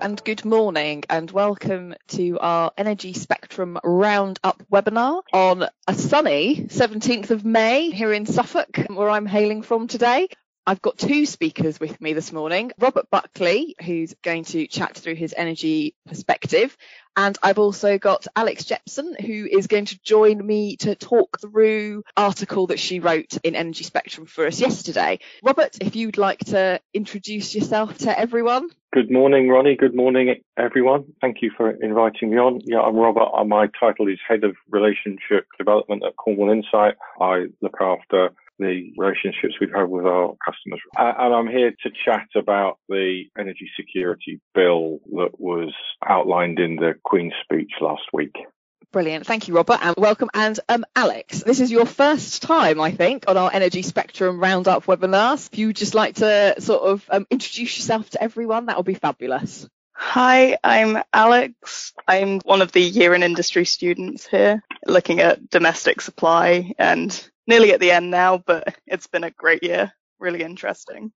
And good morning and welcome to our Energy Spectrum Roundup webinar on a sunny 17th of May here in Suffolk where I'm hailing from today. I've got two speakers with me this morning. Robert Buckley, who's going to chat through his energy perspective. And I've also got Alex Jepson, who is going to join me to talk through article that she wrote in Energy Spectrum for us yesterday. Robert, if you'd like to introduce yourself to everyone. Good morning, Ronnie. Good morning, everyone. Thank you for inviting me on. Yeah, I'm Robert. Uh, my title is Head of Relationship Development at Cornwall Insight. I look after the relationships we've had with our customers. Uh, and I'm here to chat about the energy security bill that was outlined in the Queen's speech last week. Brilliant. Thank you, Robert, and welcome. And um, Alex, this is your first time, I think, on our Energy Spectrum Roundup webinars. If you'd just like to sort of um, introduce yourself to everyone, that would be fabulous. Hi, I'm Alex. I'm one of the year in industry students here, looking at domestic supply and nearly at the end now, but it's been a great year. Really interesting.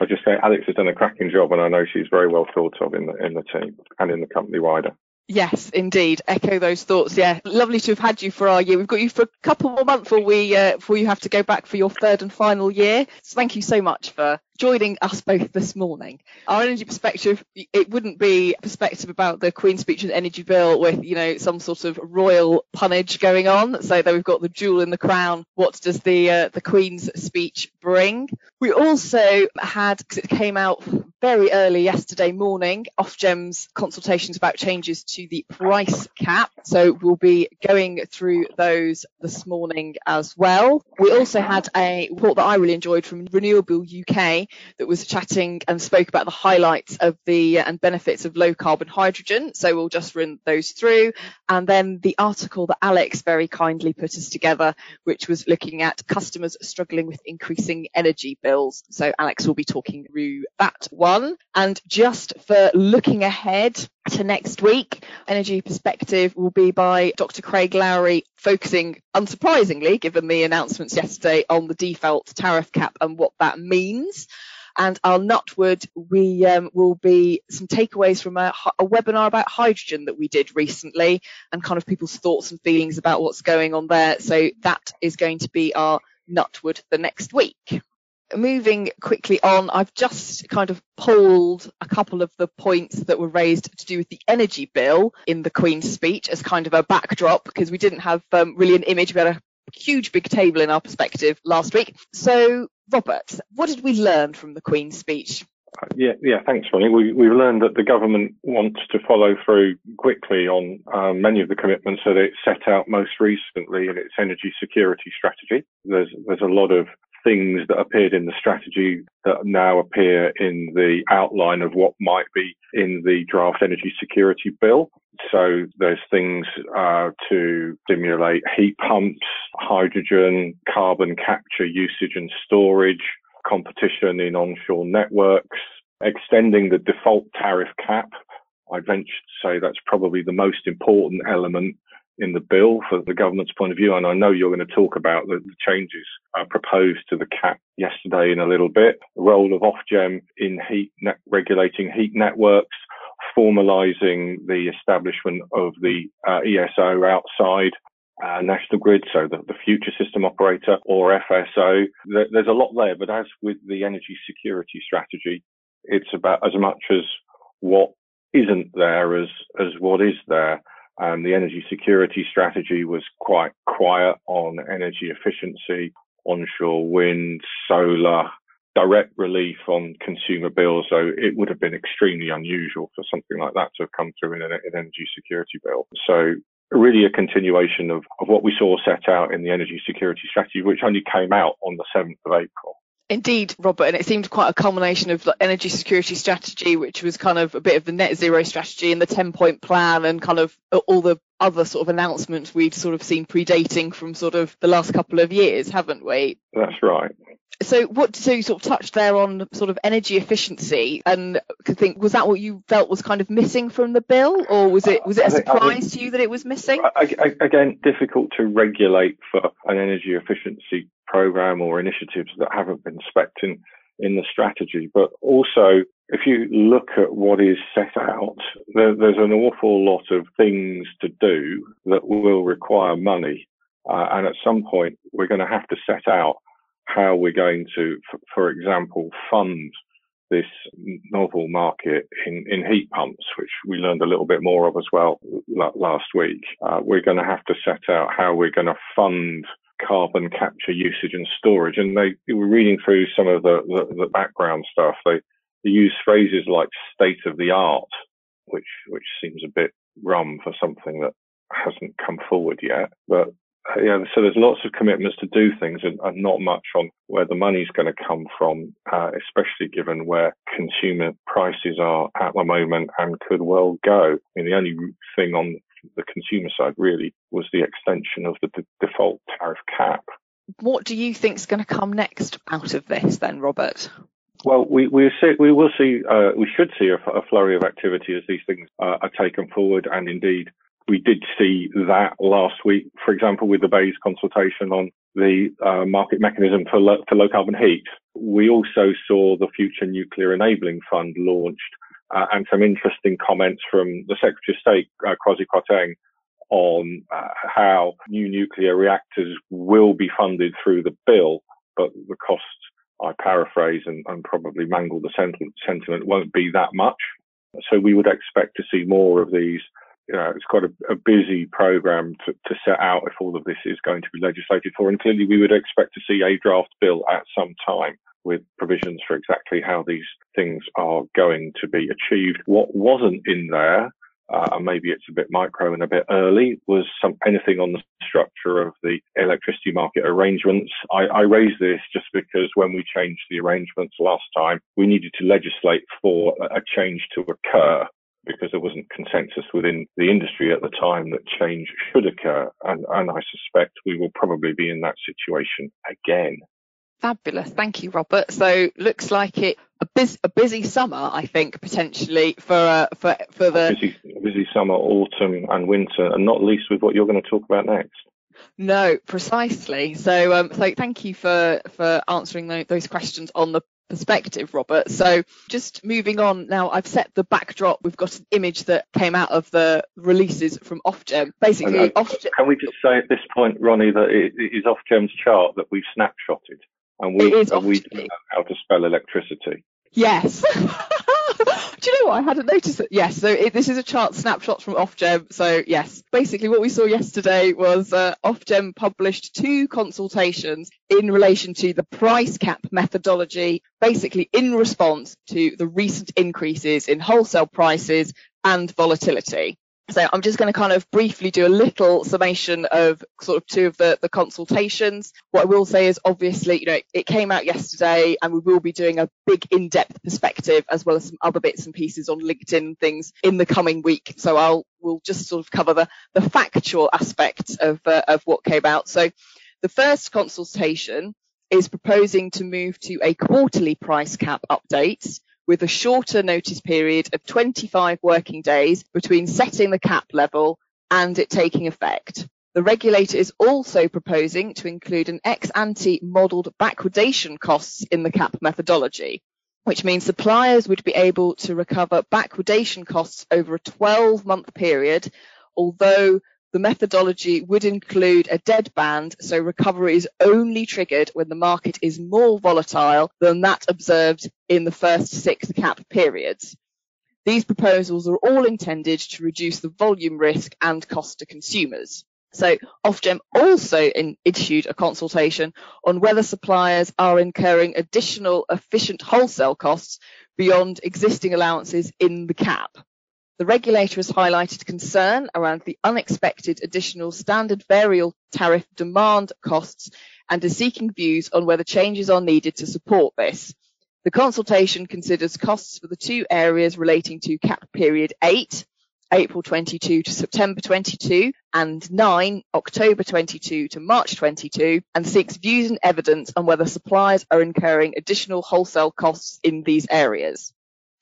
I'll just say Alex has done a cracking job, and I know she's very well thought of in the in the team and in the company wider. Yes, indeed. Echo those thoughts. Yeah, lovely to have had you for our year. We've got you for a couple more months before we uh, before you have to go back for your third and final year. So thank you so much for joining us both this morning. Our energy perspective, it wouldn't be perspective about the Queen's speech and energy bill with, you know, some sort of royal punnage going on. So that we've got the jewel in the crown. What does the uh, the Queen's speech bring? We also had, because it came out very early yesterday morning, Ofgem's consultations about changes to the price cap. So we'll be going through those this morning as well. We also had a report that I really enjoyed from Renewable UK that was chatting and spoke about the highlights of the uh, and benefits of low carbon hydrogen. So we'll just run those through. And then the article that Alex very kindly put us together, which was looking at customers struggling with increasing energy bills. So Alex will be talking through that one. And just for looking ahead, to next week. Energy Perspective will be by Dr. Craig Lowrey, focusing, unsurprisingly, given the announcements yesterday, on the default tariff cap and what that means. And our Nutwood, we um, will be some takeaways from a, a, webinar about hydrogen that we did recently and kind of people's thoughts and feelings about what's going on there. So that is going to be our Nutwood the next week moving quickly on, I've just kind of pulled a couple of the points that were raised to do with the energy bill in the Queen's speech as kind of a backdrop because we didn't have um, really an image. We had a huge big table in our perspective last week. So, Robert, what did we learn from the Queen's speech? Yeah, yeah. Thanks, Ronnie. We, we've learned that the government wants to follow through quickly on um, many of the commitments that it set out most recently in its energy security strategy. There's there's a lot of things that appeared in the strategy that now appear in the outline of what might be in the draft energy security bill. So there's things uh, to stimulate heat pumps, hydrogen, carbon capture usage and storage, competition in onshore networks, extending the default tariff cap. I venture to say that's probably the most important element in the bill for the government's point of view. And I know you're going to talk about the, the changes uh, proposed to the cap yesterday in a little bit. The role of Ofgem in heat net, regulating heat networks, formalising the establishment of the uh, ESO outside uh, National Grid, so the, the, future system operator or FSO. There's a lot there, but as with the energy security strategy, it's about as much as what isn't there as as what is there. Um, the energy security strategy was quite quiet on energy efficiency, onshore wind, solar, direct relief on consumer bills. So it would have been extremely unusual for something like that to have come through in an, an energy security bill. So really a continuation of, of what we saw set out in the energy security strategy, which only came out on the 7th of April. Indeed, Robert, and it seemed quite a culmination of like, energy security strategy, which was kind of a bit of the net zero strategy and the 10 point plan and kind of all the other sort of announcements we'd sort of seen predating from sort of the last couple of years, haven't we? That's right. So what so you sort of touched there on sort of energy efficiency and I think was that what you felt was kind of missing from the bill or was it was it a surprise think, to you that it was missing? I, I, again, difficult to regulate for an energy efficiency program or initiatives that haven't been spec in, in the strategy, but also if you look at what is set out, there, there's an awful lot of things to do that will require money. Uh, and at some point, we're going to have to set out how we're going to, for, for example, fund this novel market in, in heat pumps, which we learned a little bit more of as well last week. Uh, we're going to have to set out how we're going to fund carbon capture usage and storage. And they, they were reading through some of the, the, the background stuff. They, they use phrases like state of the art, which, which seems a bit rum for something that hasn't come forward yet. But yeah, so there's lots of commitments to do things and, and not much on where the money's going to come from, uh, especially given where consumer prices are at the moment and could well go. I mean, the only thing on the consumer side really was the extension of the d- default tariff cap. What do you think is going to come next out of this then, Robert? Well, we we, see, we will see, uh, we should see a, a, flurry of activity as these things uh, are taken forward, and indeed we did see that last week, for example, with the BEIS consultation on the uh, market mechanism for, lo- for low carbon heat. We also saw the Future Nuclear Enabling Fund launched uh, and some interesting comments from the Secretary of State, uh, Kwasi Kwarteng, on uh, how new nuclear reactors will be funded through the bill, but the costs, I paraphrase and, and probably mangle the sentiment, sentiment, won't be that much. So we would expect to see more of these you know, it's quite a, a busy program to, to, set out if all of this is going to be legislated for. And clearly we would expect to see a draft bill at some time with provisions for exactly how these things are going to be achieved. What wasn't in there, uh, and maybe it's a bit micro and a bit early, was some anything on the structure of the electricity market arrangements. I, I raised this just because when we changed the arrangements last time, we needed to legislate for a change to occur because there wasn't consensus within the industry at the time that change should occur. And, and I suspect we will probably be in that situation again. Fabulous. Thank you, Robert. So looks like it a, busy, a busy summer, I think, potentially for uh, for for the busy, busy summer, autumn, and winter, and not least with what you're going to talk about next. No, precisely. So, um, so thank you for for answering those questions on the perspective, Robert. So just moving on now, I've set the backdrop. We've got an image that came out of the releases from Ofgem. Basically, uh, Ofgem. Can we just say at this point, Ronnie, that it is Ofgem's chart that we've snapshotted, and we and we know how to spell electricity. Yes. Do you know what? I hadn't noticed it. Yes, so it, this is a chart snapshot from Ofgem. So yes, basically what we saw yesterday was uh, Ofgem published two consultations in relation to the price cap methodology, basically in response to the recent increases in wholesale prices and volatility. So I'm just going to kind of briefly do a little summation of sort of two of the, the consultations. What I will say is obviously, you know, it came out yesterday and we will be doing a big in-depth perspective as well as some other bits and pieces on LinkedIn things in the coming week. So I'll, we'll just sort of cover the, the factual aspects of, uh, of what came out. So the first consultation is proposing to move to a quarterly price cap update with a shorter notice period of 25 working days between setting the cap level and it taking effect. The regulator is also proposing to include an ex ante modelled backwardation costs in the cap methodology, which means suppliers would be able to recover backwardation costs over a 12 month period, although the methodology would include a dead band, so recovery is only triggered when the market is more volatile than that observed in the first six cap periods. These proposals are all intended to reduce the volume risk and cost to consumers. So Ofgem also in, issued a consultation on whether suppliers are incurring additional efficient wholesale costs beyond existing allowances in the cap. The regulator has highlighted concern around the unexpected additional standard variable tariff demand costs and is seeking views on whether changes are needed to support this. The consultation considers costs for the two areas relating to cap period 8, April 22 to September 22, and 9, October 22 to March 22, and seeks views and evidence on whether suppliers are incurring additional wholesale costs in these areas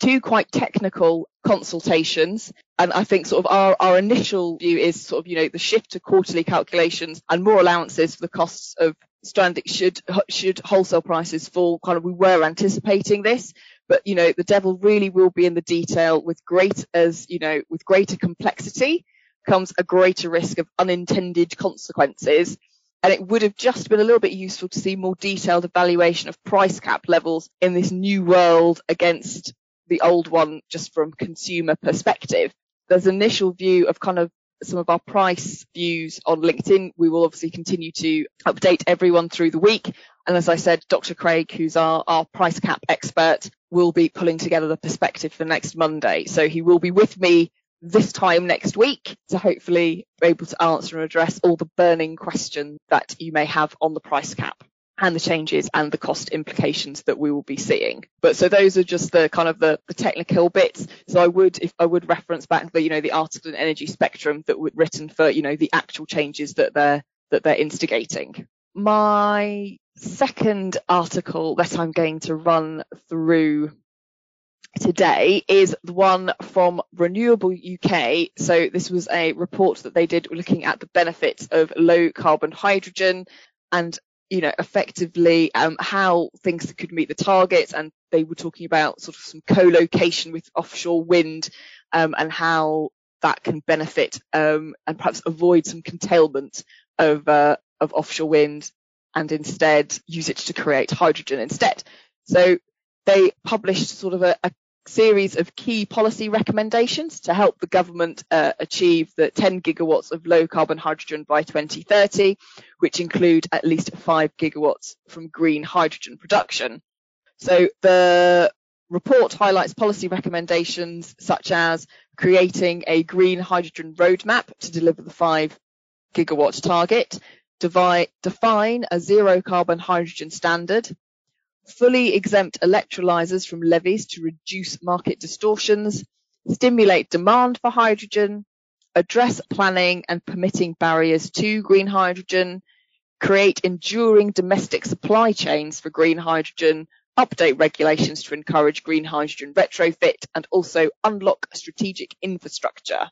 two quite technical consultations. And I think sort of our, our initial view is sort of, you know, the shift to quarterly calculations and more allowances for the costs of stranding should, should wholesale prices fall kind of, we were anticipating this, but you know, the devil really will be in the detail with great as, you know, with greater complexity comes a greater risk of unintended consequences. And it would have just been a little bit useful to see more detailed evaluation of price cap levels in this new world against the old one, just from consumer perspective. There's initial view of kind of some of our price views on LinkedIn. We will obviously continue to update everyone through the week. And as I said, Dr. Craig, who's our, our price cap expert, will be pulling together the perspective for next Monday. So he will be with me this time next week to hopefully be able to answer and address all the burning questions that you may have on the price cap and the changes and the cost implications that we will be seeing. But so those are just the kind of the, the technical bits. So I would, if I would reference back the, you know, the article in Energy Spectrum that was written for, you know, the actual changes that they're, that they're instigating. My second article that I'm going to run through today is the one from Renewable UK. So this was a report that they did looking at the benefits of low carbon hydrogen and you know effectively um, how things could meet the targets and they were talking about sort of some co-location with offshore wind um, and how that can benefit um, and perhaps avoid some curtailment of uh, of offshore wind and instead use it to create hydrogen instead. So they published sort of a, a series of key policy recommendations to help the government uh, achieve the 10 gigawatts of low carbon hydrogen by 2030, which include at least 5 gigawatts from green hydrogen production. So the report highlights policy recommendations such as creating a green hydrogen roadmap to deliver the 5 gigawatt target, define a zero carbon hydrogen standard, fully exempt electrolyzers from levies to reduce market distortions, stimulate demand for hydrogen, address planning and permitting barriers to green hydrogen, create enduring domestic supply chains for green hydrogen, update regulations to encourage green hydrogen retrofit, and also unlock strategic infrastructure.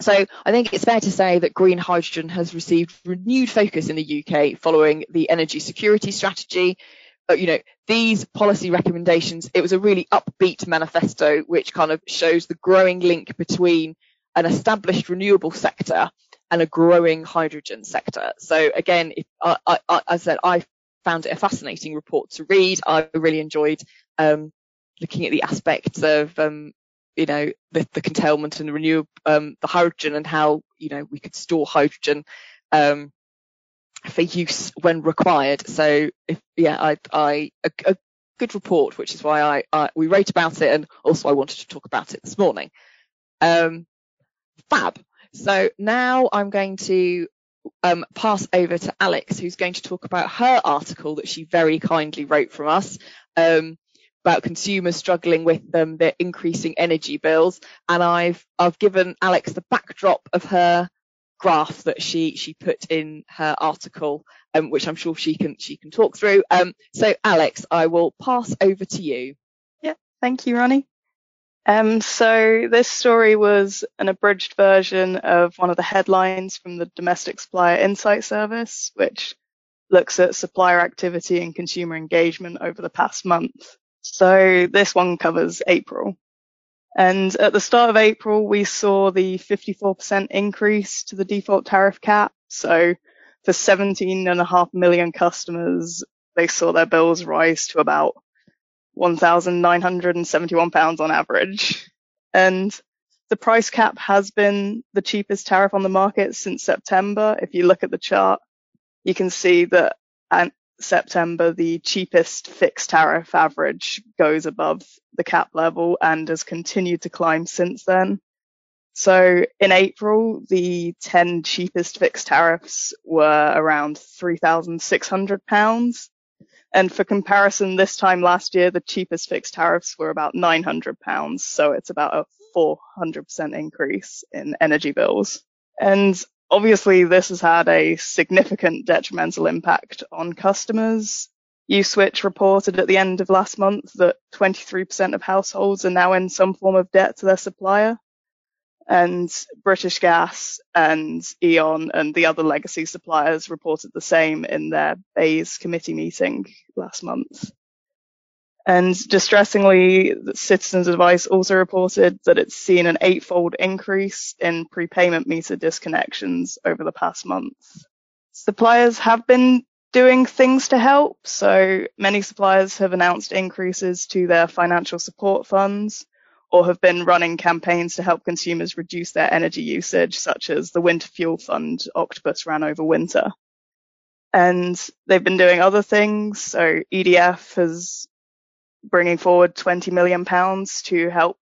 So I think it's fair to say that green hydrogen has received renewed focus in the UK following the energy security strategy, you know, these policy recommendations, it was a really upbeat manifesto, which kind of shows the growing link between an established renewable sector and a growing hydrogen sector. So again, if, I, I, I said, I found it a fascinating report to read. I really enjoyed um, looking at the aspects of, um, you know, the, the curtailment and the renewable, um, the hydrogen and how, you know, we could store hydrogen um, for use when required. So if yeah, I, I a, a good report, which is why I, I, we wrote about it, and also I wanted to talk about it this morning. Um, fab. So now I'm going to um, pass over to Alex, who's going to talk about her article that she very kindly wrote from us. Um, about consumers struggling with um, their increasing energy bills, and I've I've given Alex the backdrop of her graph that she she put in her article, um, which I'm sure she can she can talk through. Um, so Alex, I will pass over to you. Yeah, thank you, Ronnie. Um, so this story was an abridged version of one of the headlines from the Domestic Supplier Insight Service, which looks at supplier activity and consumer engagement over the past month. So this one covers April. And at the start of April, we saw the 54% increase to the default tariff cap. So for 17.5 million customers, they saw their bills rise to about £1,971 on average. And the price cap has been the cheapest tariff on the market since September. If you look at the chart, you can see that September, the cheapest fixed tariff average goes above the cap level and has continued to climb since then. So in April, the 10 cheapest fixed tariffs were around £3,600. And for comparison, this time last year, the cheapest fixed tariffs were about £900. So it's about a 400% increase in energy bills. And Obviously, this has had a significant detrimental impact on customers. Uswitch reported at the end of last month that 23% of households are now in some form of debt to their supplier. And British Gas and E.ON and the other legacy suppliers reported the same in their BEIS committee meeting last month. And distressingly, Citizens Advice also reported that it's seen an eightfold increase in prepayment meter disconnections over the past month. Suppliers have been doing things to help. So many suppliers have announced increases to their financial support funds or have been running campaigns to help consumers reduce their energy usage, such as the Winter Fuel Fund Octopus ran over winter. And they've been doing other things. So EDF has bringing forward 20 million pounds to help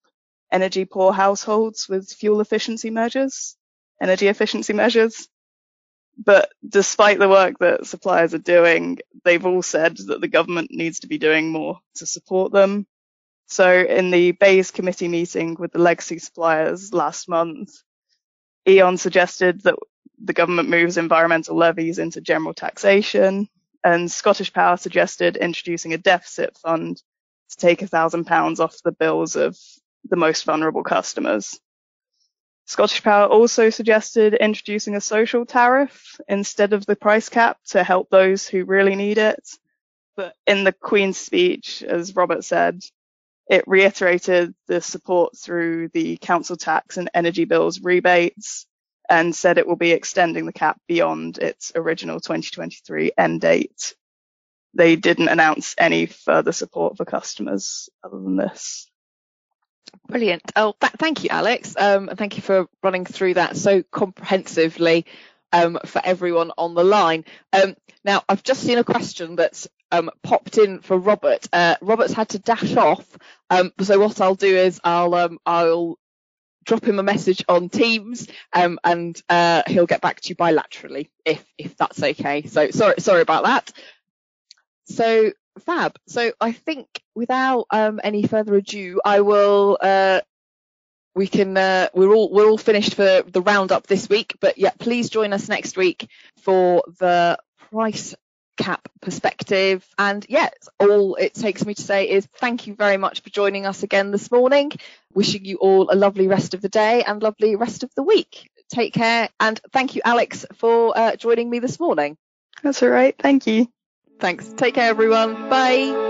energy poor households with fuel efficiency measures, energy efficiency measures. But despite the work that suppliers are doing, they've all said that the government needs to be doing more to support them. So in the BEIS committee meeting with the legacy suppliers last month, E.ON suggested that the government moves environmental levies into general taxation, and Scottish Power suggested introducing a deficit fund to take a thousand pounds off the bills of the most vulnerable customers. Scottish Power also suggested introducing a social tariff instead of the price cap to help those who really need it. But in the Queen's speech, as Robert said, it reiterated the support through the council tax and energy bills rebates and said it will be extending the cap beyond its original 2023 end date. They didn't announce any further support for customers other than this. Brilliant. Oh, th- thank you, Alex. Um, and thank you for running through that so comprehensively um, for everyone on the line. Um, now, I've just seen a question that's um, popped in for Robert. Uh, Robert's had to dash off, um, so what I'll do is I'll um, I'll drop him a message on Teams, um, and uh, he'll get back to you bilaterally if if that's okay. So sorry sorry about that. So fab. So I think without um, any further ado, I will. Uh, we can. Uh, we're all we're all finished for the roundup this week, but yeah, please join us next week for the price cap perspective. And yeah, all it takes me to say is thank you very much for joining us again this morning. Wishing you all a lovely rest of the day and lovely rest of the week. Take care and thank you, Alex, for uh, joining me this morning. That's all right. Thank you. Thanks. Take care, everyone. Bye.